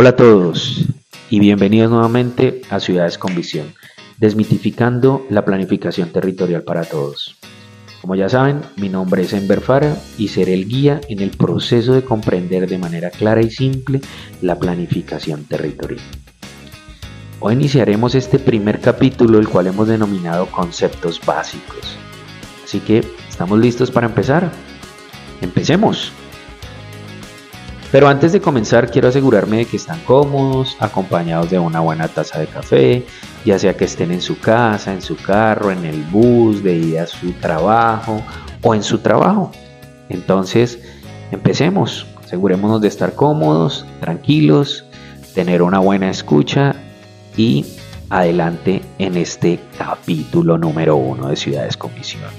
Hola a todos y bienvenidos nuevamente a Ciudades con Visión, desmitificando la planificación territorial para todos. Como ya saben, mi nombre es Enver Fara y seré el guía en el proceso de comprender de manera clara y simple la planificación territorial. Hoy iniciaremos este primer capítulo, el cual hemos denominado conceptos básicos. Así que, ¿estamos listos para empezar? Empecemos. Pero antes de comenzar quiero asegurarme de que están cómodos, acompañados de una buena taza de café, ya sea que estén en su casa, en su carro, en el bus, de ida a su trabajo o en su trabajo. Entonces, empecemos. Asegurémonos de estar cómodos, tranquilos, tener una buena escucha y adelante en este capítulo número uno de Ciudades con Visión.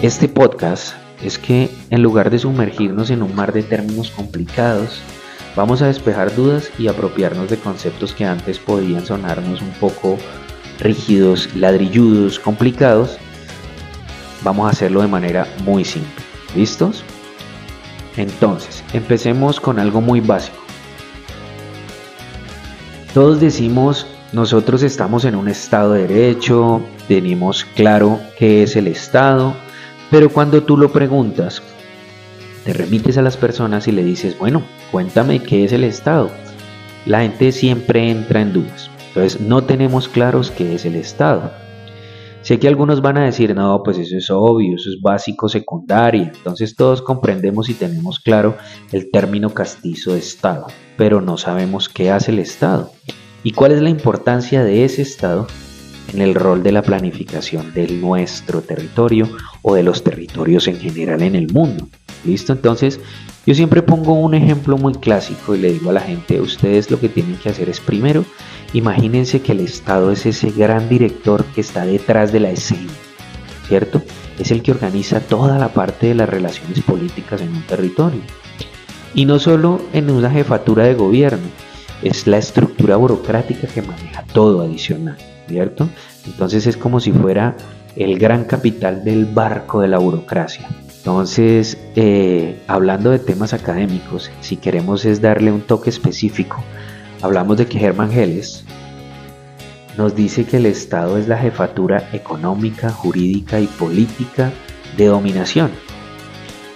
Este podcast es que en lugar de sumergirnos en un mar de términos complicados, vamos a despejar dudas y apropiarnos de conceptos que antes podían sonarnos un poco rígidos, ladrilludos, complicados. Vamos a hacerlo de manera muy simple. ¿Listos? Entonces, empecemos con algo muy básico. Todos decimos, nosotros estamos en un Estado de Derecho, tenemos claro qué es el Estado, pero cuando tú lo preguntas, te remites a las personas y le dices, bueno, cuéntame qué es el Estado. La gente siempre entra en dudas. Entonces no tenemos claros qué es el Estado. Sé que algunos van a decir, no, pues eso es obvio, eso es básico, secundaria. Entonces todos comprendemos y tenemos claro el término castizo de Estado, pero no sabemos qué hace el Estado y cuál es la importancia de ese Estado en el rol de la planificación de nuestro territorio o de los territorios en general en el mundo. ¿Listo? Entonces, yo siempre pongo un ejemplo muy clásico y le digo a la gente, ustedes lo que tienen que hacer es primero, imagínense que el Estado es ese gran director que está detrás de la escena, ¿cierto? Es el que organiza toda la parte de las relaciones políticas en un territorio. Y no solo en una jefatura de gobierno, es la estructura burocrática que maneja todo adicional. ¿Cierto? Entonces es como si fuera el gran capital del barco de la burocracia. Entonces, eh, hablando de temas académicos, si queremos es darle un toque específico, hablamos de que Hermann Helles nos dice que el Estado es la jefatura económica, jurídica y política de dominación.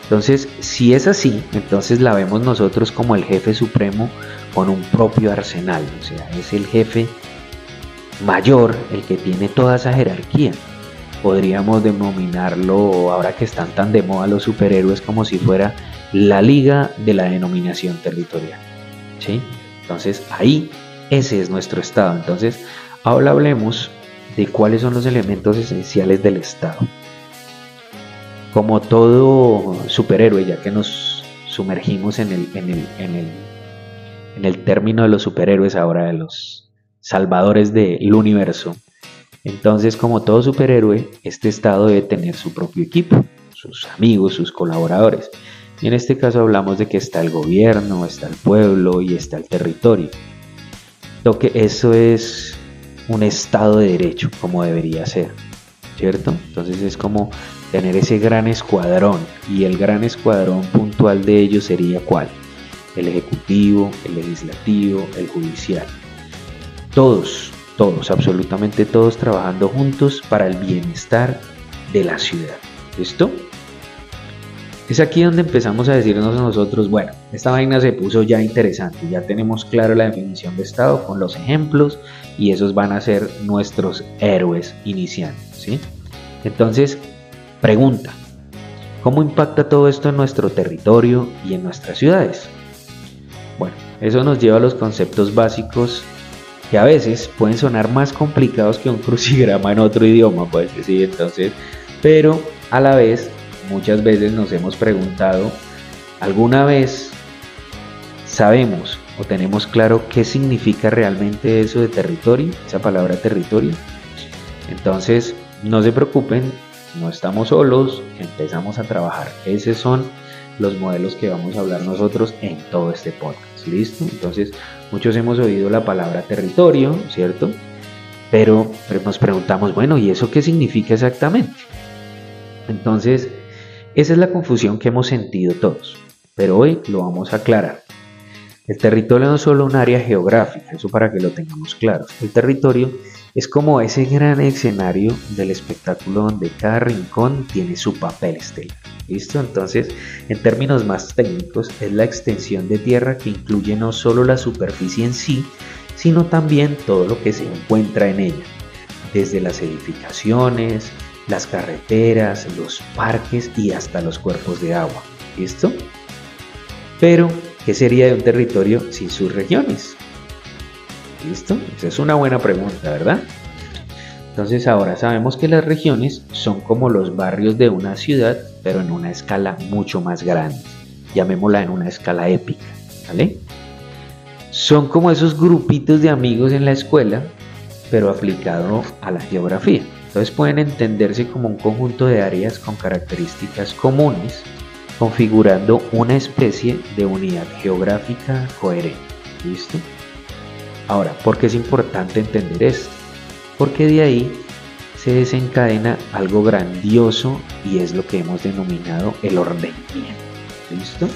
Entonces, si es así, entonces la vemos nosotros como el jefe supremo con un propio arsenal, o sea, es el jefe mayor el que tiene toda esa jerarquía. Podríamos denominarlo, ahora que están tan de moda los superhéroes, como si fuera la liga de la denominación territorial. ¿sí? Entonces ahí ese es nuestro Estado. Entonces ahora hablemos de cuáles son los elementos esenciales del Estado. Como todo superhéroe, ya que nos sumergimos en el, en el, en el, en el término de los superhéroes ahora de los salvadores del universo. Entonces, como todo superhéroe, este estado debe tener su propio equipo, sus amigos, sus colaboradores. Y en este caso hablamos de que está el gobierno, está el pueblo y está el territorio. Lo que eso es un estado de derecho, como debería ser, ¿cierto? Entonces es como tener ese gran escuadrón y el gran escuadrón puntual de ellos sería cuál? El ejecutivo, el legislativo, el judicial todos, todos, absolutamente todos trabajando juntos para el bienestar de la ciudad. ¿Listo? Es aquí donde empezamos a decirnos a nosotros, bueno, esta vaina se puso ya interesante, ya tenemos claro la definición de Estado con los ejemplos y esos van a ser nuestros héroes iniciantes, ¿sí? Entonces, pregunta, ¿cómo impacta todo esto en nuestro territorio y en nuestras ciudades? Bueno, eso nos lleva a los conceptos básicos que a veces pueden sonar más complicados que un crucigrama en otro idioma, pues sí, entonces, pero a la vez muchas veces nos hemos preguntado, ¿alguna vez sabemos o tenemos claro qué significa realmente eso de territorio, esa palabra territorio? Entonces, no se preocupen, no estamos solos, empezamos a trabajar. Esos son los modelos que vamos a hablar nosotros en todo este podcast. ¿Listo? Entonces, muchos hemos oído la palabra territorio, ¿cierto? Pero nos preguntamos, bueno, ¿y eso qué significa exactamente? Entonces, esa es la confusión que hemos sentido todos, pero hoy lo vamos a aclarar. El territorio no es solo un área geográfica, eso para que lo tengamos claro. El territorio es como ese gran escenario del espectáculo donde cada rincón tiene su papel estelar. ¿Listo? Entonces, en términos más técnicos, es la extensión de tierra que incluye no solo la superficie en sí, sino también todo lo que se encuentra en ella, desde las edificaciones, las carreteras, los parques y hasta los cuerpos de agua. ¿Listo? Pero, ¿qué sería de un territorio sin sus regiones? ¿Listo? Esa es una buena pregunta, ¿verdad? Entonces ahora sabemos que las regiones son como los barrios de una ciudad, pero en una escala mucho más grande. Llamémosla en una escala épica, ¿vale? Son como esos grupitos de amigos en la escuela, pero aplicado a la geografía. Entonces pueden entenderse como un conjunto de áreas con características comunes, configurando una especie de unidad geográfica coherente. ¿Listo? Ahora, ¿por qué es importante entender esto? Porque de ahí se desencadena algo grandioso y es lo que hemos denominado el ordenamiento. ¿Listo?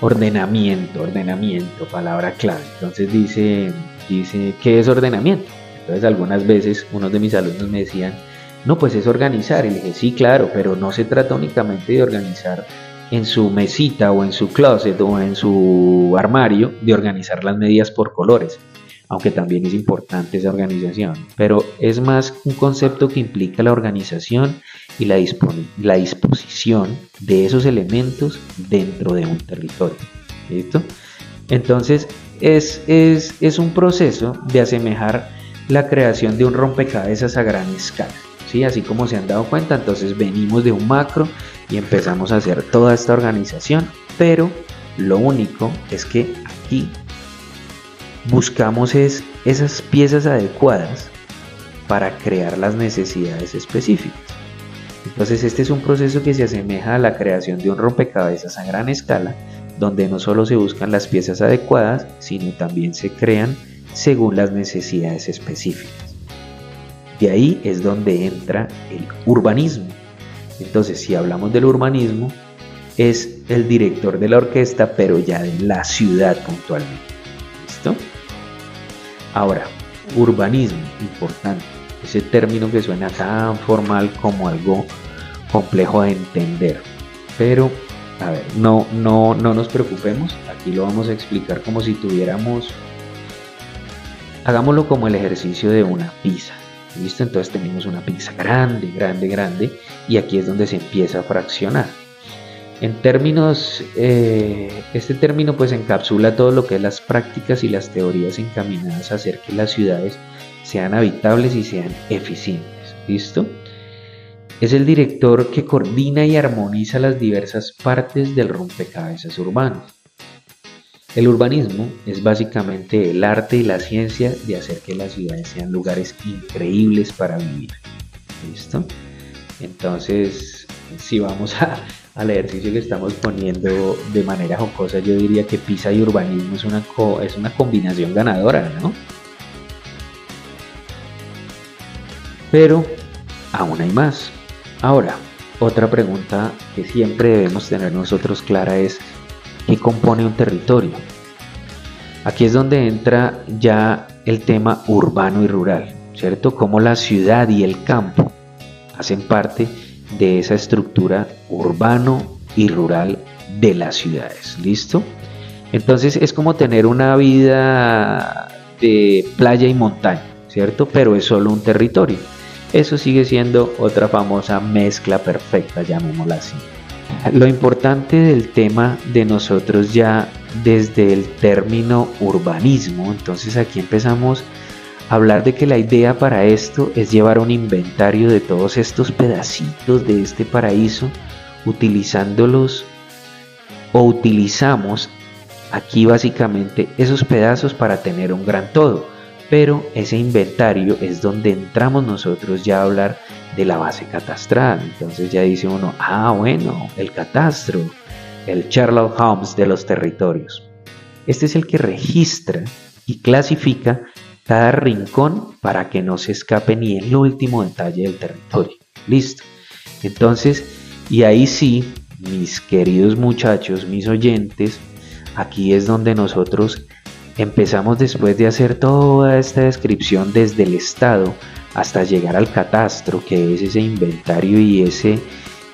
Ordenamiento, ordenamiento, palabra clave. Entonces dice, dice, ¿qué es ordenamiento? Entonces algunas veces unos de mis alumnos me decían, no, pues es organizar. Y le dije, sí, claro, pero no se trata únicamente de organizar en su mesita o en su closet o en su armario, de organizar las medidas por colores, aunque también es importante esa organización. Pero es más un concepto que implica la organización y la, la disposición de esos elementos dentro de un territorio. ¿Listo? Entonces es, es, es un proceso de asemejar la creación de un rompecabezas a gran escala. ¿Sí? Así como se han dado cuenta, entonces venimos de un macro y empezamos a hacer toda esta organización, pero lo único es que aquí buscamos es esas piezas adecuadas para crear las necesidades específicas. Entonces este es un proceso que se asemeja a la creación de un rompecabezas a gran escala, donde no solo se buscan las piezas adecuadas, sino también se crean según las necesidades específicas. De ahí es donde entra el urbanismo. Entonces, si hablamos del urbanismo, es el director de la orquesta, pero ya de la ciudad puntualmente. ¿Listo? Ahora, urbanismo, importante. Ese término que suena tan formal como algo complejo de entender. Pero, a ver, no, no, no nos preocupemos. Aquí lo vamos a explicar como si tuviéramos Hagámoslo como el ejercicio de una pizza. Entonces tenemos una pizza grande, grande, grande y aquí es donde se empieza a fraccionar. En términos, eh, este término pues encapsula todo lo que es las prácticas y las teorías encaminadas a hacer que las ciudades sean habitables y sean eficientes. ¿Listo? Es el director que coordina y armoniza las diversas partes del rompecabezas urbanos. El urbanismo es básicamente el arte y la ciencia de hacer que las ciudades sean lugares increíbles para vivir. ¿Listo? Entonces, si vamos al ejercicio que estamos poniendo de manera jocosa, yo diría que pisa y urbanismo es una, es una combinación ganadora, ¿no? Pero aún hay más. Ahora, otra pregunta que siempre debemos tener nosotros clara es, ¿Qué compone un territorio. Aquí es donde entra ya el tema urbano y rural, ¿cierto? Cómo la ciudad y el campo hacen parte de esa estructura urbano y rural de las ciudades, ¿listo? Entonces es como tener una vida de playa y montaña, ¿cierto? Pero es solo un territorio. Eso sigue siendo otra famosa mezcla perfecta, llamémosla así. Lo importante del tema de nosotros ya desde el término urbanismo, entonces aquí empezamos a hablar de que la idea para esto es llevar un inventario de todos estos pedacitos de este paraíso, utilizándolos o utilizamos aquí básicamente esos pedazos para tener un gran todo. Pero ese inventario es donde entramos nosotros ya a hablar de la base catastral. Entonces ya dice uno, ah, bueno, el catastro, el Sherlock Holmes de los territorios. Este es el que registra y clasifica cada rincón para que no se escape ni el último detalle del territorio. Listo. Entonces, y ahí sí, mis queridos muchachos, mis oyentes, aquí es donde nosotros empezamos después de hacer toda esta descripción desde el estado hasta llegar al catastro, que es ese inventario y ese,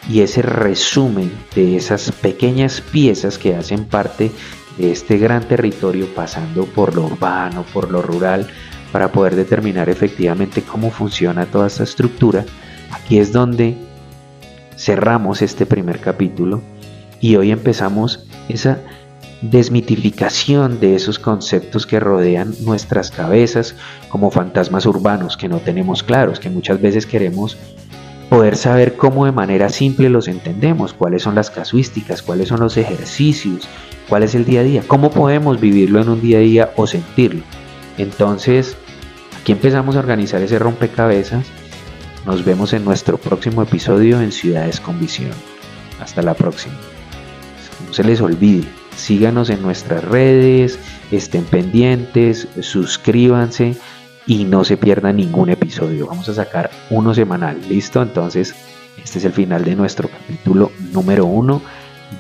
y ese resumen de esas pequeñas piezas que hacen parte de este gran territorio, pasando por lo urbano, por lo rural, para poder determinar efectivamente cómo funciona toda esta estructura. Aquí es donde cerramos este primer capítulo y hoy empezamos esa desmitificación de esos conceptos que rodean nuestras cabezas como fantasmas urbanos que no tenemos claros, que muchas veces queremos poder saber cómo de manera simple los entendemos, cuáles son las casuísticas, cuáles son los ejercicios, cuál es el día a día, cómo podemos vivirlo en un día a día o sentirlo. Entonces, aquí empezamos a organizar ese rompecabezas. Nos vemos en nuestro próximo episodio en Ciudades con Visión. Hasta la próxima. No se les olvide, síganos en nuestras redes, estén pendientes, suscríbanse y no se pierdan ningún episodio. Vamos a sacar uno semanal, ¿listo? Entonces, este es el final de nuestro capítulo número uno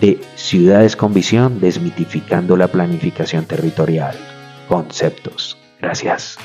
de Ciudades con Visión, desmitificando la planificación territorial. Conceptos. Gracias.